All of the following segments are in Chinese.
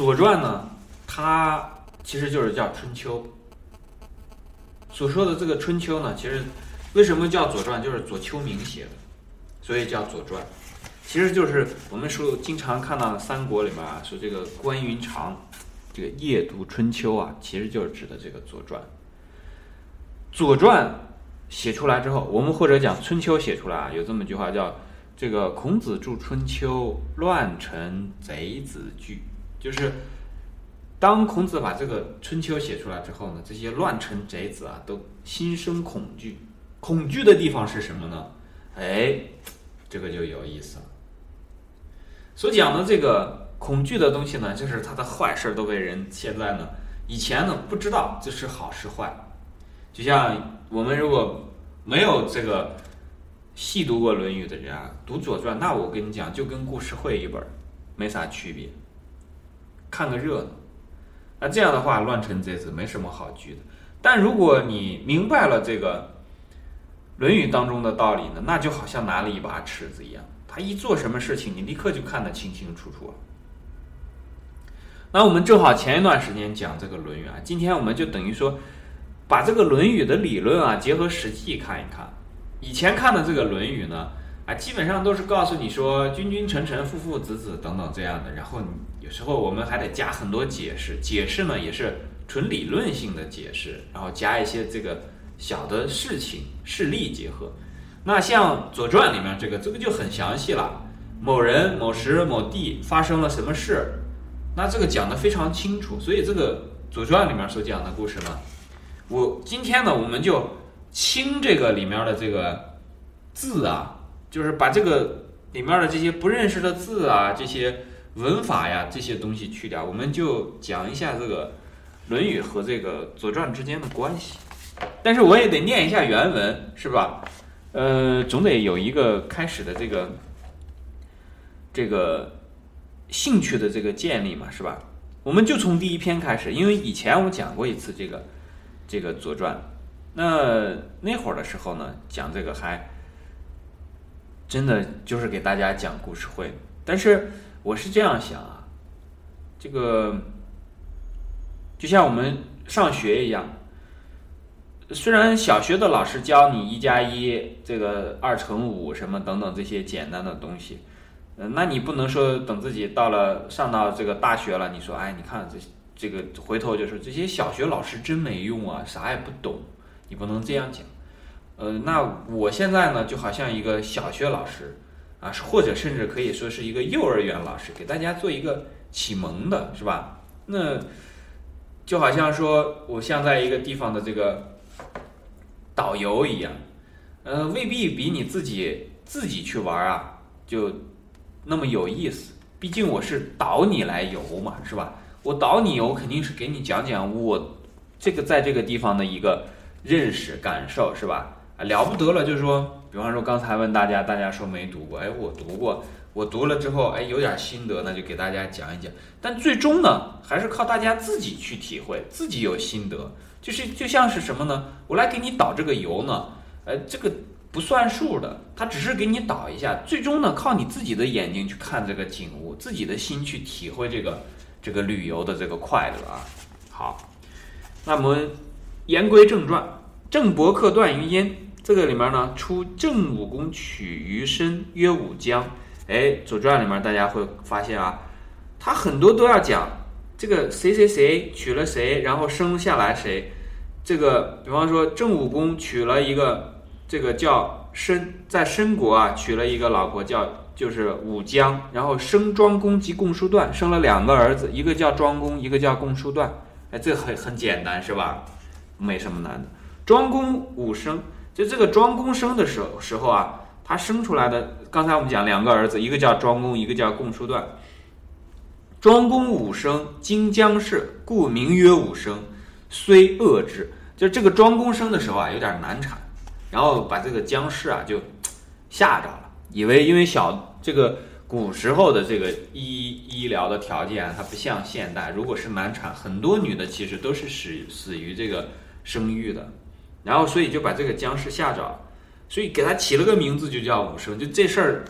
左传》呢，它其实就是叫《春秋》。所说的这个《春秋》呢，其实为什么叫左传，就是左丘明写的，所以叫左传。其实就是我们说经常看到三国里面啊，说这个关云长这个夜读《春秋》啊，其实就是指的这个《左传》。《左传》写出来之后，我们或者讲《春秋》写出来啊，有这么一句话叫“这个孔子著《春秋》，乱臣贼子惧”，就是当孔子把这个《春秋》写出来之后呢，这些乱臣贼子啊都心生恐惧。恐惧的地方是什么呢？哎，这个就有意思了。所讲的这个恐惧的东西呢，就是他的坏事都被人现在呢，以前呢不知道这是好是坏。就像我们如果没有这个细读过《论语》的人啊，读《左传》，那我跟你讲，就跟故事会一本没啥区别，看个热闹。那这样的话，乱臣贼子没什么好惧的。但如果你明白了这个《论语》当中的道理呢，那就好像拿了一把尺子一样。他一做什么事情，你立刻就看得清清楚楚了。那我们正好前一段时间讲这个《论语》啊，今天我们就等于说，把这个《论语》的理论啊结合实际看一看。以前看的这个《论语》呢，啊，基本上都是告诉你说“君君臣臣，父父子子”等等这样的。然后你有时候我们还得加很多解释，解释呢也是纯理论性的解释，然后加一些这个小的事情事例结合。那像《左传》里面这个，这个就很详细了。某人某时某地发生了什么事，那这个讲的非常清楚。所以这个《左传》里面所讲的故事呢，我今天呢，我们就清这个里面的这个字啊，就是把这个里面的这些不认识的字啊，这些文法呀，这些东西去掉，我们就讲一下这个《论语》和这个《左传》之间的关系。但是我也得念一下原文，是吧？呃，总得有一个开始的这个这个兴趣的这个建立嘛，是吧？我们就从第一篇开始，因为以前我讲过一次这个这个《左传》，那那会儿的时候呢，讲这个还真的就是给大家讲故事会。但是我是这样想啊，这个就像我们上学一样。虽然小学的老师教你一加一，这个二乘五什么等等这些简单的东西，呃，那你不能说等自己到了上到这个大学了，你说，哎，你看这这个回头就说这些小学老师真没用啊，啥也不懂，你不能这样讲。呃，那我现在呢，就好像一个小学老师啊，或者甚至可以说是一个幼儿园老师，给大家做一个启蒙的，是吧？那就好像说我像在一个地方的这个。导游一样，呃，未必比你自己自己去玩啊，就那么有意思。毕竟我是导你来游嘛，是吧？我导你游，肯定是给你讲讲我这个在这个地方的一个认识感受，是吧？了不得了，就是说，比方说刚才问大家，大家说没读过，哎，我读过，我读了之后，哎，有点心得，那就给大家讲一讲。但最终呢，还是靠大家自己去体会，自己有心得。就是就像是什么呢？我来给你导这个游呢，呃，这个不算数的，他只是给你导一下，最终呢，靠你自己的眼睛去看这个景物，自己的心去体会这个这个旅游的这个快乐啊。好，那我们言归正传，郑伯克段于鄢，这个里面呢，出郑武公取于申，曰武姜。哎，《左传》里面大家会发现啊，他很多都要讲。这个谁谁谁娶了谁，然后生下来谁？这个比方说郑武公娶了一个这个叫申，在申国啊娶了一个老婆叫就是武姜，然后生庄公及共叔段，生了两个儿子，一个叫庄公，一个叫共叔段。哎，这很很简单是吧？没什么难的。庄公武生，就这个庄公生的时候时候啊，他生出来的，刚才我们讲两个儿子，一个叫庄公，一个叫共叔段。庄公武生，今姜氏，故名曰武生。虽恶之，就这个庄公生的时候啊，有点难产，然后把这个姜氏啊就吓着了，以为因为小这个古时候的这个医医疗的条件啊，它不像现代，如果是难产，很多女的其实都是死死于这个生育的，然后所以就把这个僵尸吓着了，所以给他起了个名字，就叫武生。就这事儿，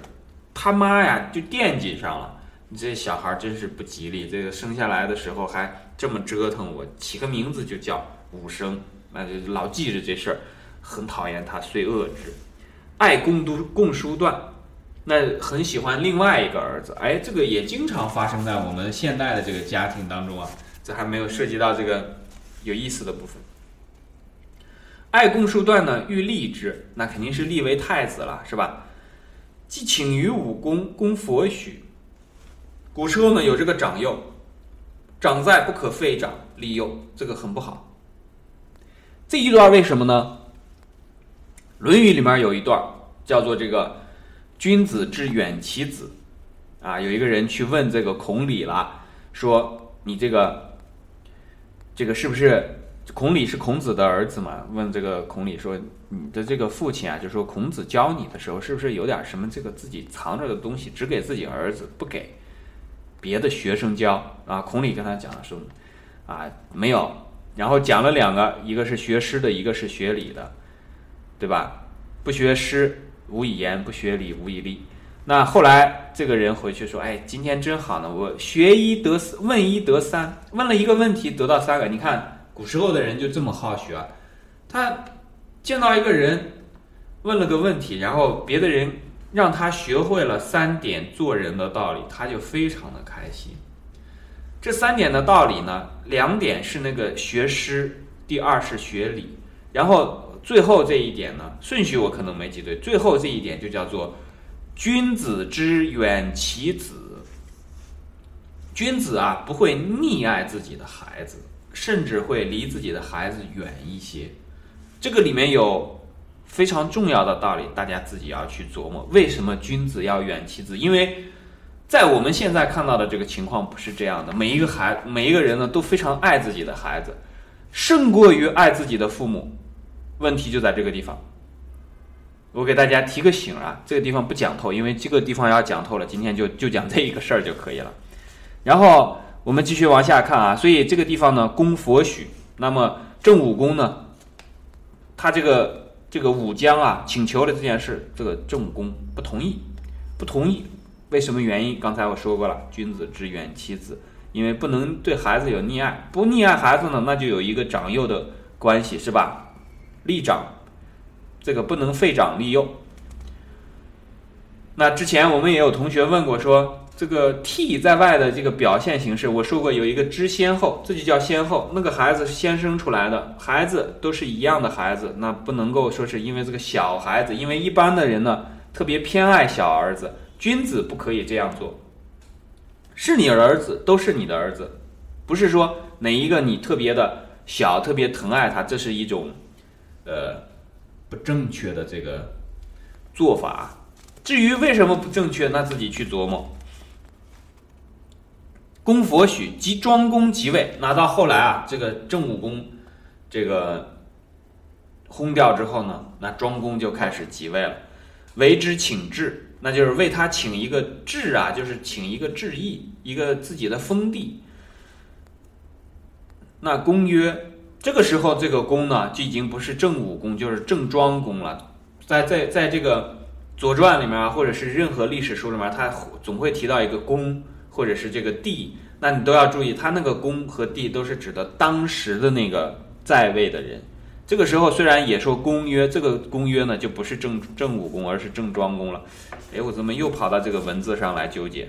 他妈呀就惦记上了。你这小孩真是不吉利，这个生下来的时候还这么折腾我，起个名字就叫武生，那就老记着这事儿，很讨厌他，遂恶之。爱共都共书段，那很喜欢另外一个儿子，哎，这个也经常发生在我们现代的这个家庭当中啊，这还没有涉及到这个有意思的部分。爱共数段呢，欲立之，那肯定是立为太子了，是吧？既请于武功，攻佛许。古时候呢，有这个长幼，长在不可废长立幼，这个很不好。这一段为什么呢？《论语》里面有一段叫做这个“君子之远其子”，啊，有一个人去问这个孔鲤了，说你这个这个是不是？孔鲤是孔子的儿子嘛？问这个孔鲤说：“你的这个父亲啊，就说孔子教你的时候，是不是有点什么这个自己藏着的东西，只给自己儿子，不给别的学生教啊？”孔鲤跟他讲说：“啊，没有。”然后讲了两个，一个是学诗的，一个是学礼的，对吧？不学诗无以言，不学礼无以立。那后来这个人回去说：“哎，今天真好呢，我学一得问一得三，问了一个问题得到三个，你看。”古时候的人就这么好学，啊他见到一个人问了个问题，然后别的人让他学会了三点做人的道理，他就非常的开心。这三点的道理呢，两点是那个学诗，第二是学礼，然后最后这一点呢，顺序我可能没记对，最后这一点就叫做君子之远其子。君子啊，不会溺爱自己的孩子。甚至会离自己的孩子远一些，这个里面有非常重要的道理，大家自己要去琢磨。为什么君子要远其子？因为在我们现在看到的这个情况不是这样的。每一个孩，每一个人呢都非常爱自己的孩子，胜过于爱自己的父母。问题就在这个地方。我给大家提个醒啊，这个地方不讲透，因为这个地方要讲透了，今天就就讲这一个事儿就可以了。然后。我们继续往下看啊，所以这个地方呢，攻佛许。那么郑武公呢，他这个这个武将啊，请求了这件事，这个郑武公不同意，不同意。为什么原因？刚才我说过了，君子之远其子，因为不能对孩子有溺爱，不溺爱孩子呢，那就有一个长幼的关系，是吧？立长，这个不能废长立幼。那之前我们也有同学问过说。这个替在外的这个表现形式，我说过有一个知先后，这就叫先后。那个孩子是先生出来的，孩子都是一样的孩子，那不能够说是因为这个小孩子，因为一般的人呢特别偏爱小儿子，君子不可以这样做。是你儿子都是你的儿子，不是说哪一个你特别的小，特别疼爱他，这是一种呃不正确的这个做法。至于为什么不正确，那自己去琢磨。公佛许即庄公即位，那到后来啊，这个郑武公这个轰掉之后呢，那庄公就开始即位了，为之请制，那就是为他请一个制啊，就是请一个制邑，一个自己的封地。那公曰，这个时候这个公呢，就已经不是郑武公，就是郑庄公了。在在在这个《左传》里面啊，或者是任何历史书里面，他总会提到一个公。或者是这个帝，那你都要注意，他那个公和帝都是指的当时的那个在位的人。这个时候虽然也说公约，这个公约呢就不是正正武公，而是正庄公了。哎，我怎么又跑到这个文字上来纠结？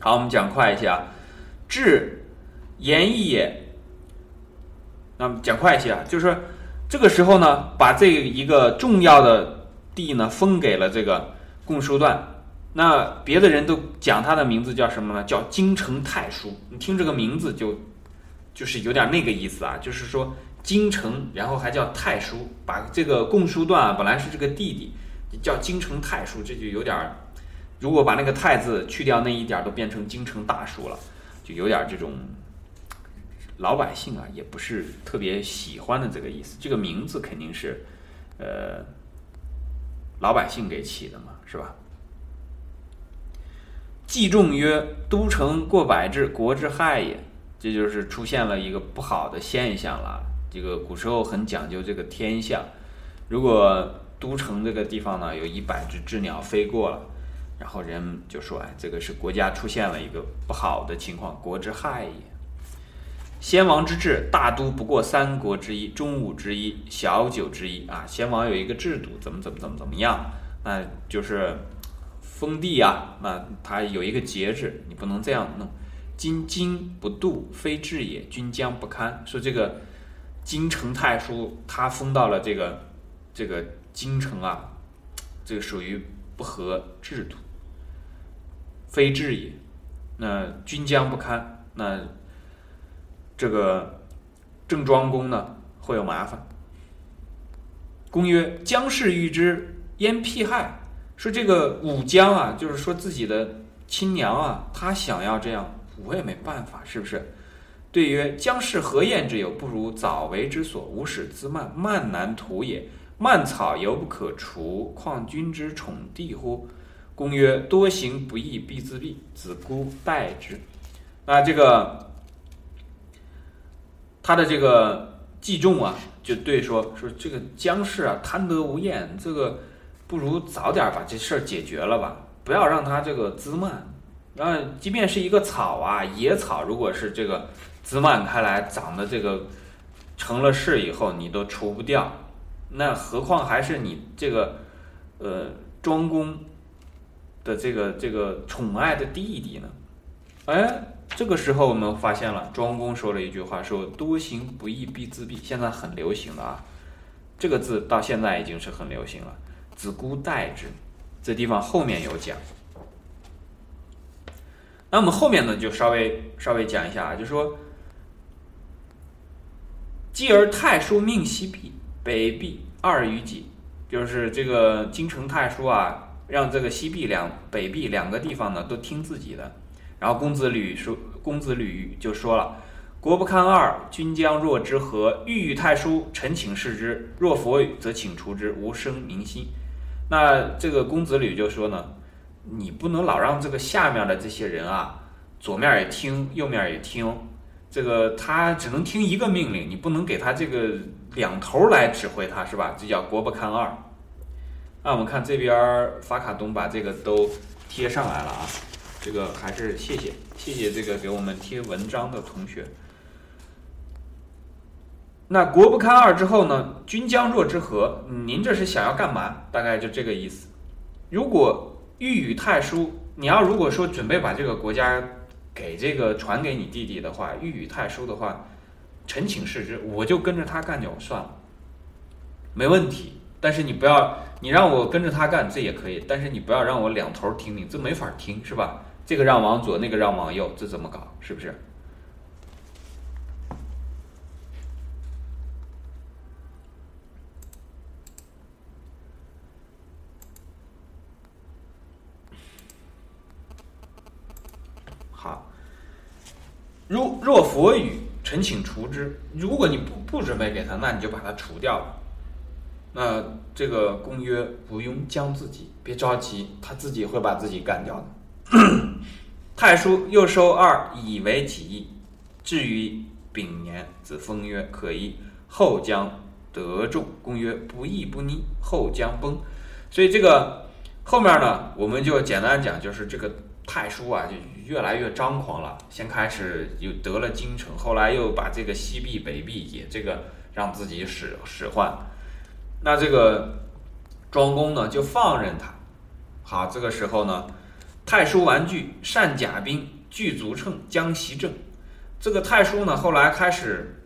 好，我们讲快一些啊。至言义也，那么讲快一些啊，就是说这个时候呢，把这一个重要的地呢封给了这个共叔段。那别的人都讲他的名字叫什么呢？叫京城太叔。你听这个名字就，就是有点那个意思啊，就是说京城，然后还叫太叔，把这个共叔段啊，本来是这个弟弟，叫京城太叔，这就有点，如果把那个太字去掉那一点，都变成京城大叔了，就有点这种老百姓啊，也不是特别喜欢的这个意思。这个名字肯定是，呃，老百姓给起的嘛，是吧？季仲曰：“都城过百至，国之害也。”这就是出现了一个不好的现象了。这个古时候很讲究这个天象，如果都城这个地方呢有一百只鸷鸟飞过了，然后人就说：“哎，这个是国家出现了一个不好的情况，国之害也。先王之治，大都不过三国之一、中武之一、小九之一啊。先王有一个制度，怎么怎么怎么怎么样，那就是封地啊，那他有一个节制，你不能这样弄。今经不度，非治也，君将不堪。说这个京城太叔，他封到了这个这个京城啊，这个属于不合制度。非治也，那君将不堪，那这个郑庄公呢会有麻烦。公曰：“姜氏欲之，焉辟害？”说这个武姜啊，就是说自己的亲娘啊，她想要这样，我也没办法，是不是？对曰：“姜氏何厌之有？不如早为之所，无使滋蔓，蔓难图也。蔓草犹不可除，况君之宠弟乎？”公曰：“多行不义必自毙，子姑待之。”那这个他的这个季仲啊，就对说说这个姜氏啊，贪得无厌，这个不如早点把这事儿解决了吧，不要让他这个滋蔓。然后，即便是一个草啊，野草，如果是这个滋蔓开来，长的这个成了事以后，你都除不掉，那何况还是你这个呃庄公。的这个这个宠爱的弟弟呢？哎，这个时候我们发现了庄公说了一句话，说“多行不义必自毙”，现在很流行的啊。这个字到现在已经是很流行了。子姑待之，这地方后面有讲。那我们后面呢，就稍微稍微讲一下啊，就说：“继而太叔命西壁、北壁二于己，就是这个京城太叔啊。”让这个西壁两、北壁两个地方呢都听自己的，然后公子吕说：“公子吕就说了，国不堪二，君将若之何？欲与太叔，臣请示之。若佛语，则请除之，无生民心。”那这个公子吕就说呢：“你不能老让这个下面的这些人啊，左面也听，右面也听，这个他只能听一个命令，你不能给他这个两头来指挥他，是吧？这叫国不堪二。”那我们看这边法卡东把这个都贴上来了啊，这个还是谢谢谢谢这个给我们贴文章的同学。那国不堪二之后呢？君将若之何？您这是想要干嘛？大概就这个意思。如果欲与太叔，你要如果说准备把这个国家给这个传给你弟弟的话，欲与太叔的话，臣请示之，我就跟着他干就算了，没问题。但是你不要，你让我跟着他干，这也可以。但是你不要让我两头听命，这没法听，是吧？这个让往左，那个让往右，这怎么搞？是不是？好，如若佛语，臣请除之。如果你不不准备给他，那你就把他除掉了。那这个公曰不用将自己，别着急，他自己会把自己干掉的。太叔又收二，以为己意。至于丙年，子封曰：“可矣。”后将得众。公曰：“不义不逆，后将崩。”所以这个后面呢，我们就简单讲，就是这个太叔啊，就越来越张狂了。先开始又得了京城，后来又把这个西壁、北壁也这个让自己使使唤。那这个庄公呢，就放任他。好，这个时候呢，太叔玩具善甲兵，具足乘，将袭政。这个太叔呢，后来开始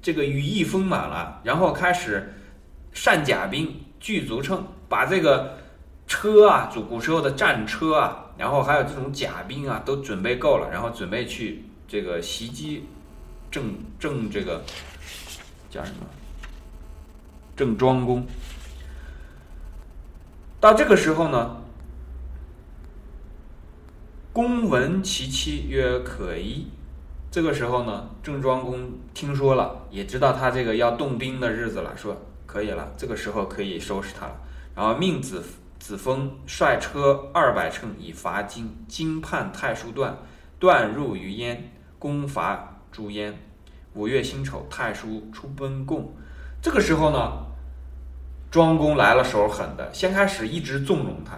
这个羽翼丰满了，然后开始善甲兵，具足乘，把这个车啊，就古时候的战车啊，然后还有这种甲兵啊，都准备够了，然后准备去这个袭击郑郑这个叫什么？郑庄公到这个时候呢，公闻其妻曰：“可矣。”这个时候呢，郑庄公听说了，也知道他这个要动兵的日子了，说可以了，这个时候可以收拾他了。然后命子子封率车二百乘以伐荆，荆叛太叔段，段入于燕，攻伐诸燕。五月辛丑，太叔出奔贡。这个时候呢，庄公来了手狠的，先开始一直纵容他，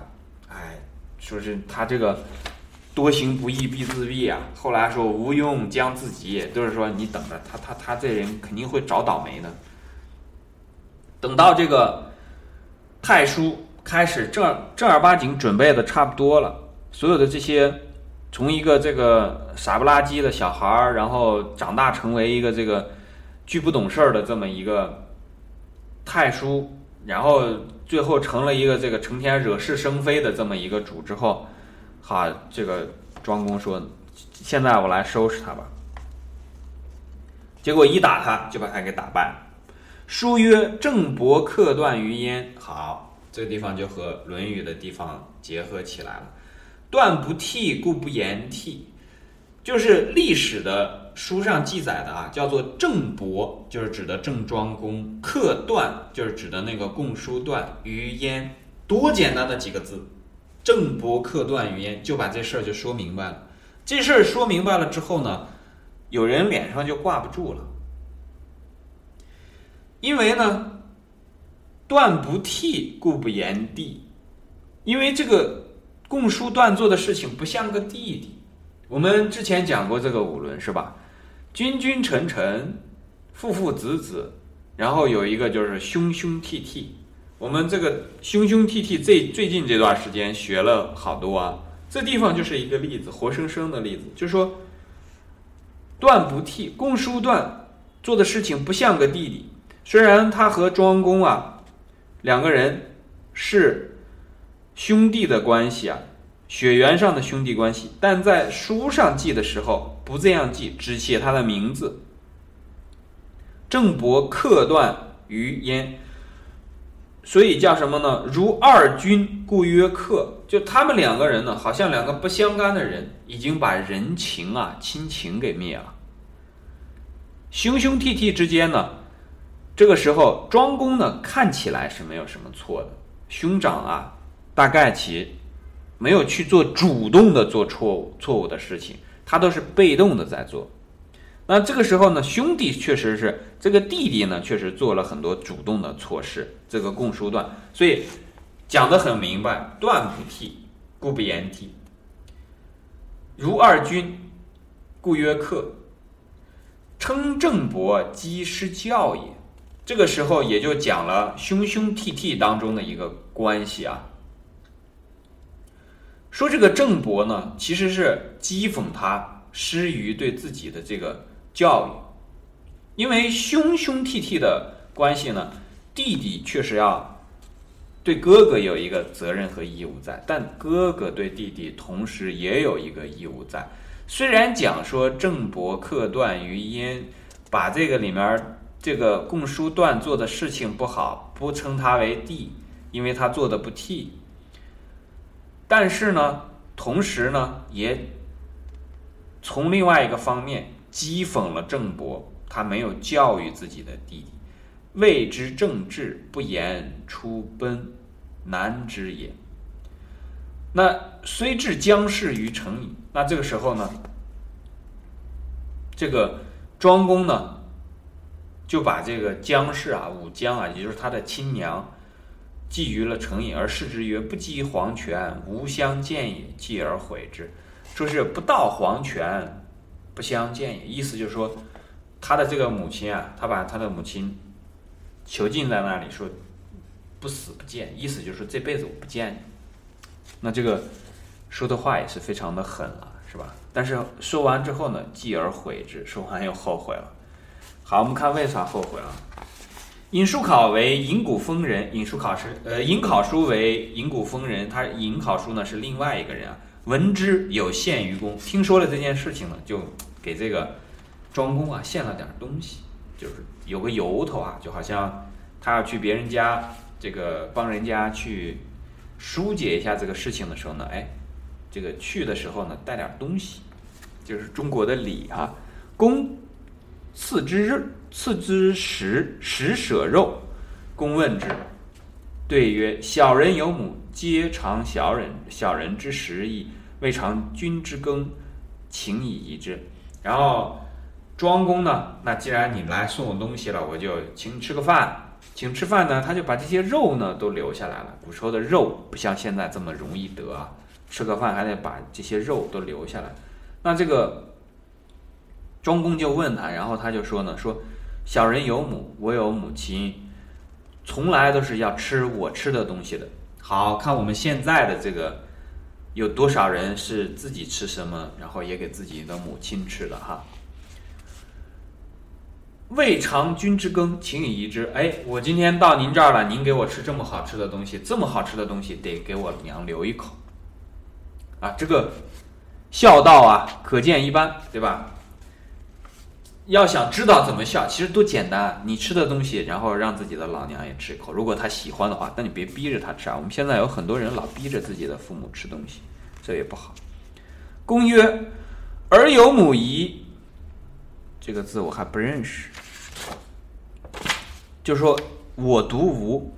哎，说是他这个多行不义必自毙啊。后来说无用将自己，都是说你等着他，他他这人肯定会找倒霉的。等到这个太叔开始正正儿八经准备的差不多了，所有的这些从一个这个傻不拉几的小孩儿，然后长大成为一个这个巨不懂事儿的这么一个太叔，然后最后成了一个这个成天惹是生非的这么一个主之后，好，这个庄公说：“现在我来收拾他吧。”结果一打他，就把他给打败了。书曰：“郑伯克段于鄢。”好，这个地方就和《论语》的地方结合起来了。断不替，故不言替，就是历史的书上记载的啊，叫做郑伯，就是指的郑庄公；克段，就是指的那个共叔段于鄢。多简单的几个字，郑伯克段于鄢，就把这事儿就说明白了。这事儿说明白了之后呢，有人脸上就挂不住了。因为呢，断不悌，故不言弟。因为这个共叔段做的事情不像个弟弟。我们之前讲过这个五伦是吧？君君臣臣，父父子子，然后有一个就是兄兄弟弟。我们这个兄兄弟弟，最最近这段时间学了好多啊。这地方就是一个例子，活生生的例子，就是说，断不悌，共叔段做的事情不像个弟弟。虽然他和庄公啊两个人是兄弟的关系啊，血缘上的兄弟关系，但在书上记的时候不这样记，只写他的名字。郑伯克段于鄢，所以叫什么呢？如二君，故曰克。就他们两个人呢，好像两个不相干的人，已经把人情啊、亲情给灭了。兄兄弟弟之间呢？这个时候，庄公呢看起来是没有什么错的，兄长啊，大概其没有去做主动的做错误错误的事情，他都是被动的在做。那这个时候呢，兄弟确实是这个弟弟呢，确实做了很多主动的措施。这个共叔段，所以讲的很明白，断不替，故不言替。如二君，故曰克。称郑伯积失教也。这个时候也就讲了兄兄弟弟当中的一个关系啊，说这个郑伯呢，其实是讥讽他失于对自己的这个教育，因为兄兄弟弟的关系呢，弟弟确实要对哥哥有一个责任和义务在，但哥哥对弟弟同时也有一个义务在。虽然讲说郑伯克段于鄢，把这个里面。这个共叔段做的事情不好，不称他为弟，因为他做的不替。但是呢，同时呢，也从另外一个方面讥讽了郑伯，他没有教育自己的弟弟，谓之正治，不言出奔，难之也。那虽至将事于成矣。那这个时候呢，这个庄公呢？就把这个姜氏啊，武姜啊，也就是他的亲娘，寄于了成瘾，而视之曰：“不积黄泉，无相见也。”继而悔之，说是不到黄泉，不相见也。意思就是说，他的这个母亲啊，他把他的母亲囚禁在那里，说不死不见，意思就是这辈子我不见你。那这个说的话也是非常的狠了，是吧？但是说完之后呢，继而悔之，说完又后悔了。好，我们看为啥后悔啊？尹叔考为尹谷风人，尹叔考是呃，尹考叔为尹谷风人，他尹考叔呢是另外一个人啊。闻之有献于公，听说了这件事情呢，就给这个庄公啊献了点东西，就是有个由头啊，就好像他要去别人家这个帮人家去疏解一下这个事情的时候呢，哎，这个去的时候呢带点东西，就是中国的礼啊，公。赐之肉，赐之食，食舍肉。公问之，对曰：“小人有母，皆尝小人小人之食矣，未尝君之羹，请以遗之。”然后庄公呢？那既然你来送我东西了，我就请你吃个饭。请吃饭呢，他就把这些肉呢都留下来了。古时候的肉不像现在这么容易得啊，吃个饭还得把这些肉都留下来。那这个庄公就问他，然后他就说呢，说小人有母，我有母亲，从来都是要吃我吃的东西的。好看我们现在的这个有多少人是自己吃什么，然后也给自己的母亲吃的哈。未尝君之羹，请以遗之。哎，我今天到您这儿了，您给我吃这么好吃的东西，这么好吃的东西得给我娘留一口。啊，这个孝道啊，可见一斑，对吧？要想知道怎么孝，其实多简单。你吃的东西，然后让自己的老娘也吃一口，如果她喜欢的话，那你别逼着她吃啊。我们现在有很多人老逼着自己的父母吃东西，这也不好。公曰：“儿有母仪。”这个字我还不认识，就说我独无。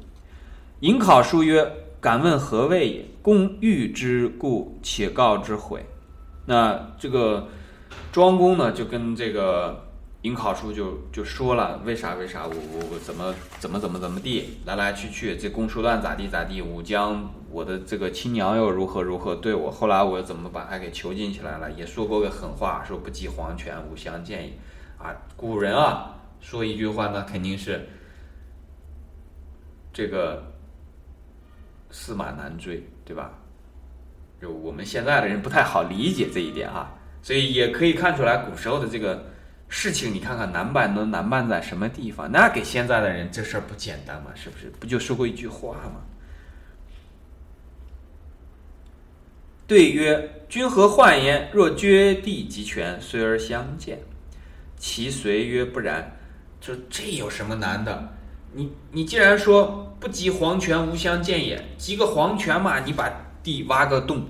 颍考书曰：“敢问何谓也？”公欲之故，且告之悔。那这个庄公呢，就跟这个颍考叔就就说了，为啥为啥我我我怎么怎么怎么怎么地，来来去去，这公叔段咋地咋地，武姜我的这个亲娘又如何如何对我，后来我又怎么把他给囚禁起来了，也说过个狠话，说不及黄泉无相见也。啊，古人啊，说一句话那肯定是这个驷马难追，对吧？就我们现在的人不太好理解这一点啊，所以也可以看出来古时候的这个事情。你看看难办能难办在什么地方？那给现在的人这事儿不简单吗？是不是？不就说过一句话吗？对曰：君何患焉？若绝地及泉，虽而相见。其随曰不然，就这有什么难的？你你既然说不及黄泉无相见也，及个黄泉嘛，你把地挖个洞，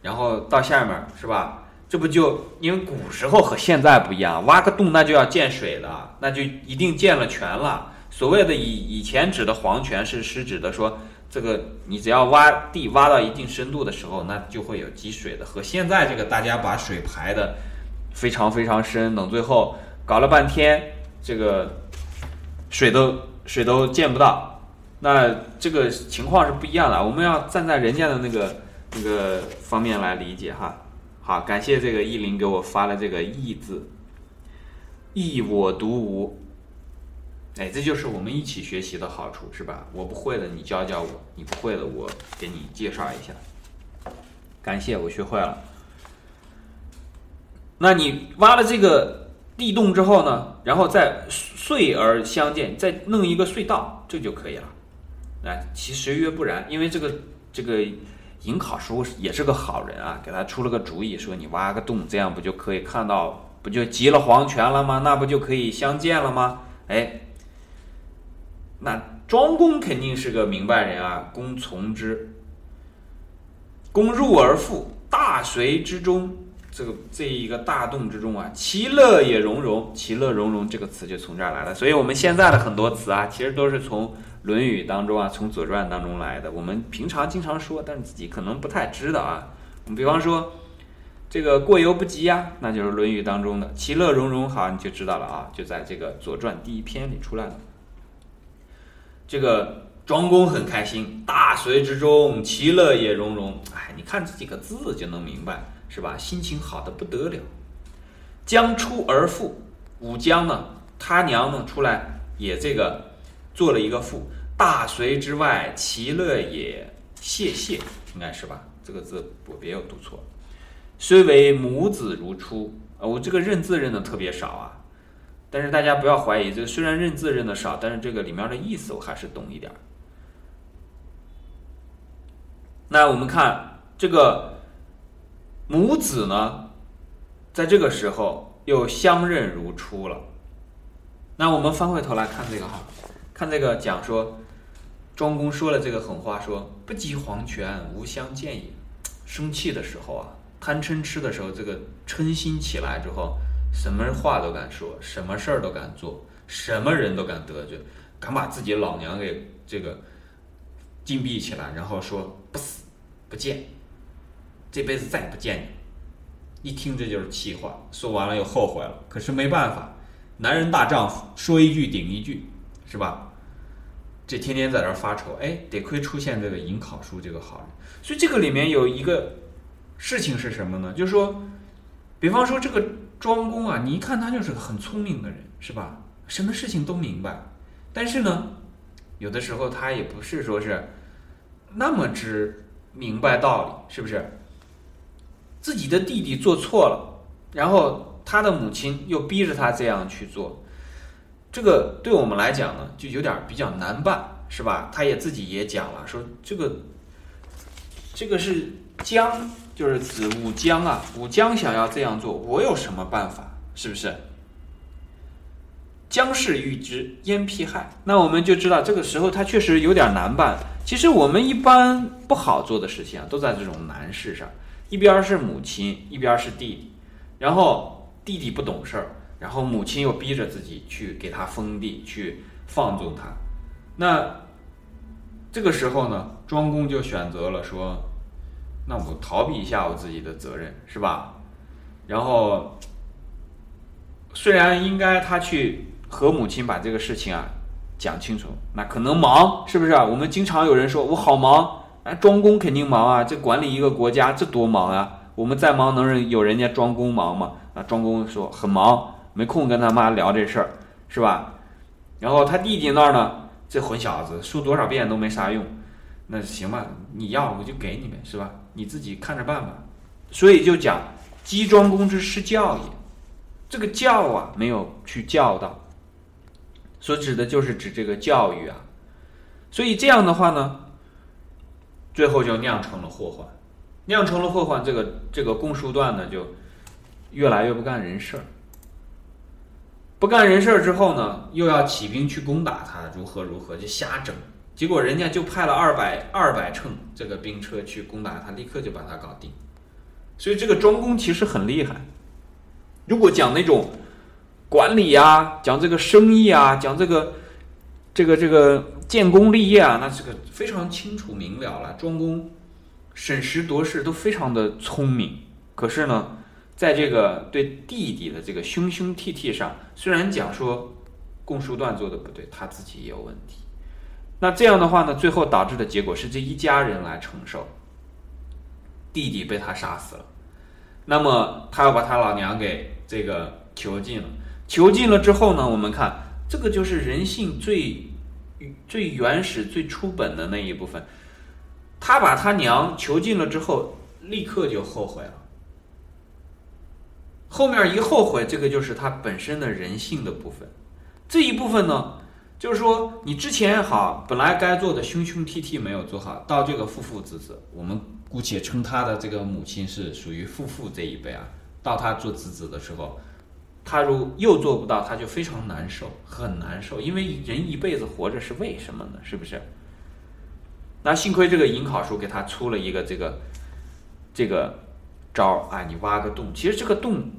然后到下面是吧？这不就因为古时候和现在不一样，挖个洞那就要见水的，那就一定见了泉了。所谓的以以前指的黄泉是是指的说，这个你只要挖地挖到一定深度的时候，那就会有积水的。和现在这个大家把水排的非常非常深，等最后。搞了半天，这个水都水都见不到，那这个情况是不一样的。我们要站在人家的那个那个方面来理解哈。好，感谢这个意林给我发了这个“意”字，“意我独无”。哎，这就是我们一起学习的好处，是吧？我不会的，你教教我；你不会的，我给你介绍一下。感谢，我学会了。那你挖了这个。地洞之后呢，然后再隧而相见，再弄一个隧道，这就可以了。哎，其实曰不然，因为这个这个颍考叔也是个好人啊，给他出了个主意，说你挖个洞，这样不就可以看到，不就集了黄泉了吗？那不就可以相见了吗？哎，那庄公肯定是个明白人啊，公从之。公入而复，大隋之中。这个这一个大洞之中啊，其乐也融融，其乐融融这个词就从这儿来了。所以，我们现在的很多词啊，其实都是从《论语》当中啊，从《左传》当中来的。我们平常经常说，但是自己可能不太知道啊。我们比方说，这个过犹不及呀，那就是《论语》当中的“其乐融融”。好，你就知道了啊，就在这个《左传》第一篇里出来了。这个庄公很开心，大隋之中，其乐也融融。哎，你看这几个字就能明白。是吧？心情好的不得了。将出而复，武姜呢？他娘呢？出来也这个做了一个赋。大隋之外，其乐也。谢谢，应该是吧？这个字我别有读错。虽为母子如初，啊，我这个认字认的特别少啊。但是大家不要怀疑，这虽然认字认的少，但是这个里面的意思我还是懂一点。那我们看这个。母子呢，在这个时候又相认如初了。那我们翻回头来看这个哈，看这个讲说，庄公说了这个狠话，说不及黄泉无相见也。生气的时候啊，贪嗔痴的时候，这个嗔心起来之后，什么话都敢说，什么事儿都敢做，什么人都敢得罪，敢把自己老娘给这个禁闭起来，然后说不死不见。这辈子再也不见你，一听这就是气话，说完了又后悔了。可是没办法，男人大丈夫，说一句顶一句，是吧？这天天在这发愁，哎，得亏出现这个颍考叔这个好人。所以这个里面有一个事情是什么呢？就是说，比方说这个庄公啊，你一看他就是个很聪明的人，是吧？什么事情都明白，但是呢，有的时候他也不是说是那么之明白道理，是不是？自己的弟弟做错了，然后他的母亲又逼着他这样去做，这个对我们来讲呢，就有点比较难办，是吧？他也自己也讲了，说这个这个是姜，就是子武姜啊，武姜想要这样做，我有什么办法？是不是？姜氏欲之，焉辟害？那我们就知道，这个时候他确实有点难办。其实我们一般不好做的事情啊，都在这种难事上。一边是母亲，一边是弟弟，然后弟弟不懂事儿，然后母亲又逼着自己去给他封地，去放纵他。那这个时候呢，庄公就选择了说：“那我逃避一下我自己的责任，是吧？”然后虽然应该他去。和母亲把这个事情啊讲清楚，那可能忙是不是啊？我们经常有人说我好忙，啊，庄公肯定忙啊，这管理一个国家这多忙啊！我们再忙能有人家庄公忙吗？啊，庄公说很忙，没空跟他妈聊这事儿，是吧？然后他弟弟那儿呢，这混小子说多少遍都没啥用，那行吧，你要我就给你们，是吧？你自己看着办吧。所以就讲姬庄公之失教也，这个教啊没有去教导。所指的就是指这个教育啊，所以这样的话呢，最后就酿成了祸患，酿成了祸患。这个这个公叔段呢，就越来越不干人事儿，不干人事儿之后呢，又要起兵去攻打他，如何如何就瞎整。结果人家就派了二百二百乘这个兵车去攻打他，立刻就把他搞定。所以这个庄公其实很厉害。如果讲那种。管理啊，讲这个生意啊，讲这个，这个这个建功立业啊，那这个非常清楚明了了。庄公审时度势都非常的聪明，可是呢，在这个对弟弟的这个兄兄弟弟上，虽然讲说供述段做的不对，他自己也有问题。那这样的话呢，最后导致的结果是这一家人来承受，弟弟被他杀死了，那么他要把他老娘给这个囚禁了。囚禁了之后呢？我们看这个就是人性最最原始、最初本的那一部分。他把他娘囚禁了之后，立刻就后悔了。后面一后悔，这个就是他本身的人性的部分。这一部分呢，就是说你之前好本来该做的兄兄弟弟没有做好，到这个父父子子，我们姑且称他的这个母亲是属于父父这一辈啊。到他做子子的时候。他如又做不到，他就非常难受，很难受。因为人一辈子活着是为什么呢？是不是？那幸亏这个颍考叔给他出了一个这个这个招儿啊，你挖个洞。其实这个洞，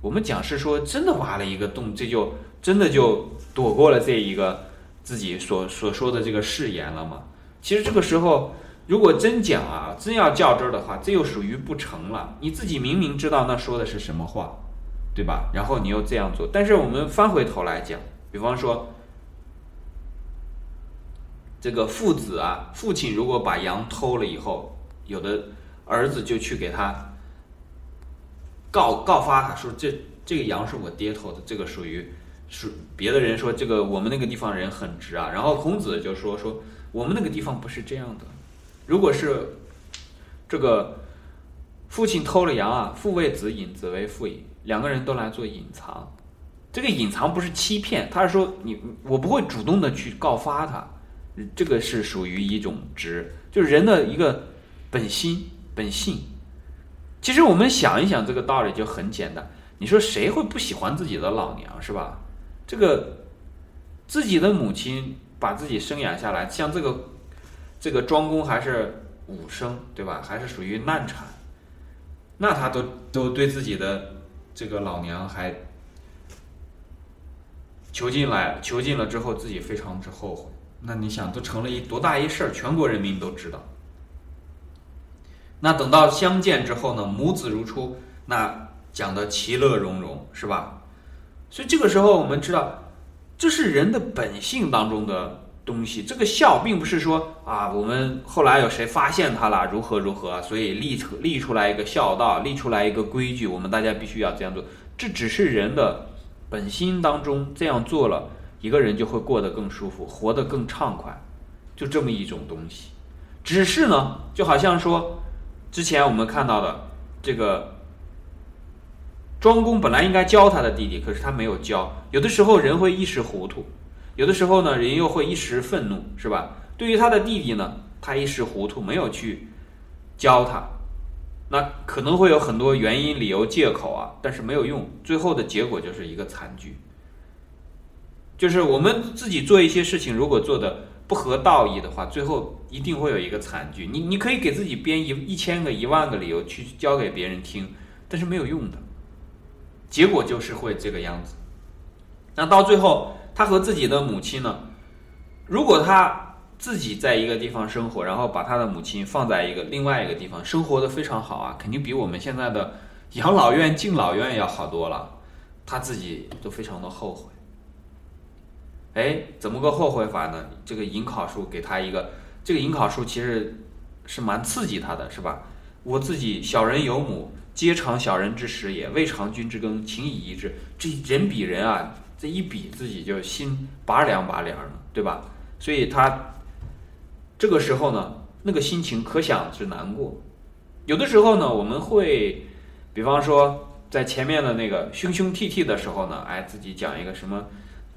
我们讲是说真的挖了一个洞，这就真的就躲过了这一个自己所所说的这个誓言了吗。其实这个时候，如果真讲啊，真要较真儿的话，这又属于不成了。你自己明明知道那说的是什么话。对吧？然后你又这样做，但是我们翻回头来讲，比方说，这个父子啊，父亲如果把羊偷了以后，有的儿子就去给他告告发他说这这个羊是我爹偷的，这个属于是别的人说这个我们那个地方人很直啊，然后孔子就说说我们那个地方不是这样的，如果是这个父亲偷了羊啊，父为子隐，子为父隐。两个人都来做隐藏，这个隐藏不是欺骗，他是说你我不会主动的去告发他，这个是属于一种直，就是人的一个本心本性。其实我们想一想这个道理就很简单，你说谁会不喜欢自己的老娘是吧？这个自己的母亲把自己生养下来，像这个这个庄公还是武生对吧？还是属于难产，那他都都对自己的。这个老娘还囚禁来囚禁了之后，自己非常之后悔。那你想，都成了一多大一事儿，全国人民都知道。那等到相见之后呢，母子如初，那讲的其乐融融，是吧？所以这个时候我们知道，这是人的本性当中的东西。这个孝并不是说啊，我们后来有谁发现它了，如何如何，所以立出立出来一个孝道，立出来一个规矩，我们大家必须要这样做。这只是人的本心当中这样做了，一个人就会过得更舒服，活得更畅快，就这么一种东西。只是呢，就好像说，之前我们看到的这个庄公本来应该教他的弟弟，可是他没有教。有的时候人会一时糊涂，有的时候呢人又会一时愤怒，是吧？对于他的弟弟呢，他一时糊涂，没有去教他，那可能会有很多原因、理由、借口啊，但是没有用，最后的结果就是一个惨剧。就是我们自己做一些事情，如果做的。不合道义的话，最后一定会有一个惨剧。你你可以给自己编一一千个、一万个理由去教给别人听，但是没有用的，结果就是会这个样子。那到最后，他和自己的母亲呢？如果他自己在一个地方生活，然后把他的母亲放在一个另外一个地方，生活的非常好啊，肯定比我们现在的养老院、敬老院要好多了。他自己都非常的后悔。哎，怎么个后悔法呢？这个引考书给他一个，这个引考书其实是蛮刺激他的，是吧？我自己小人有母，皆尝小人之食也，未尝君之羹，情以一致。这人比人啊，这一比自己就心拔凉拔凉的，对吧？所以他这个时候呢，那个心情可想是难过。有的时候呢，我们会，比方说在前面的那个凶凶涕涕的时候呢，哎，自己讲一个什么。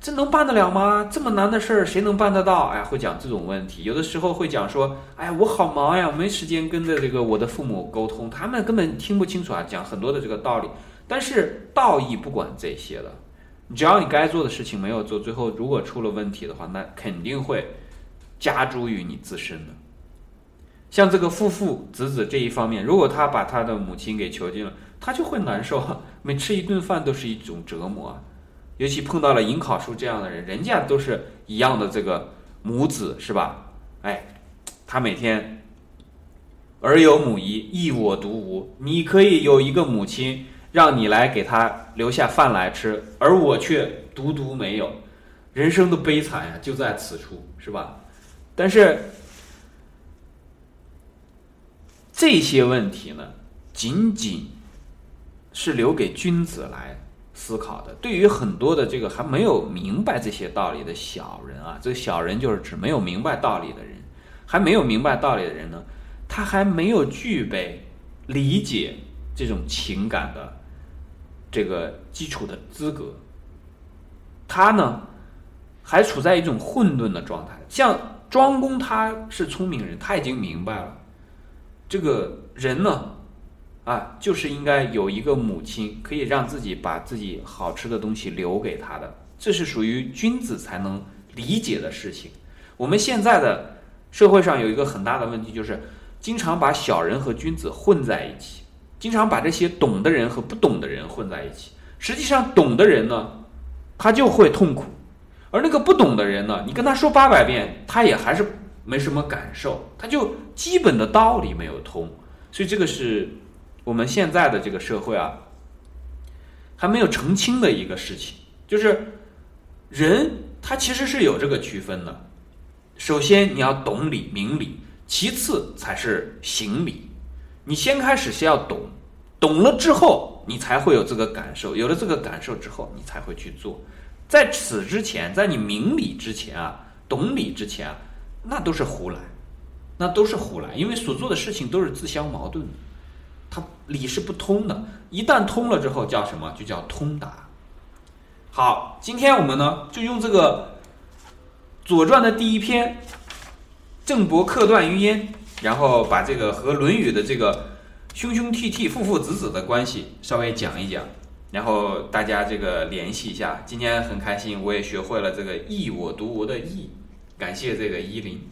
这能办得了吗？这么难的事儿，谁能办得到？哎，会讲这种问题，有的时候会讲说，哎呀，我好忙呀，没时间跟着这个我的父母沟通，他们根本听不清楚啊，讲很多的这个道理。但是道义不管这些的，只要你该做的事情没有做，最后如果出了问题的话，那肯定会加诸于你自身的。像这个父父子子这一方面，如果他把他的母亲给囚禁了，他就会难受，每吃一顿饭都是一种折磨啊。尤其碰到了尹考叔这样的人，人家都是一样的这个母子，是吧？哎，他每天儿有母仪，亦我独无。你可以有一个母亲，让你来给他留下饭来吃，而我却独独没有。人生的悲惨呀，就在此处，是吧？但是这些问题呢，仅仅是留给君子来。思考的，对于很多的这个还没有明白这些道理的小人啊，这个小人就是指没有明白道理的人，还没有明白道理的人呢，他还没有具备理解这种情感的这个基础的资格，他呢还处在一种混沌的状态。像庄公他是聪明人，他已经明白了这个人呢。啊，就是应该有一个母亲，可以让自己把自己好吃的东西留给他的，这是属于君子才能理解的事情。我们现在的社会上有一个很大的问题，就是经常把小人和君子混在一起，经常把这些懂的人和不懂的人混在一起。实际上，懂的人呢，他就会痛苦；而那个不懂的人呢，你跟他说八百遍，他也还是没什么感受，他就基本的道理没有通。所以这个是。我们现在的这个社会啊，还没有澄清的一个事情，就是人他其实是有这个区分的。首先你要懂理明理，其次才是行理。你先开始先要懂，懂了之后你才会有这个感受，有了这个感受之后你才会去做。在此之前，在你明理之前啊，懂理之前啊，那都是胡来，那都是胡来，因为所做的事情都是自相矛盾的。它理是不通的，一旦通了之后叫什么？就叫通达。好，今天我们呢就用这个《左传》的第一篇“郑伯克段于鄢”，然后把这个和《论语》的这个兄兄弟弟、父父子子的关系稍微讲一讲，然后大家这个联系一下。今天很开心，我也学会了这个“义我独无”的“义”，感谢这个依林。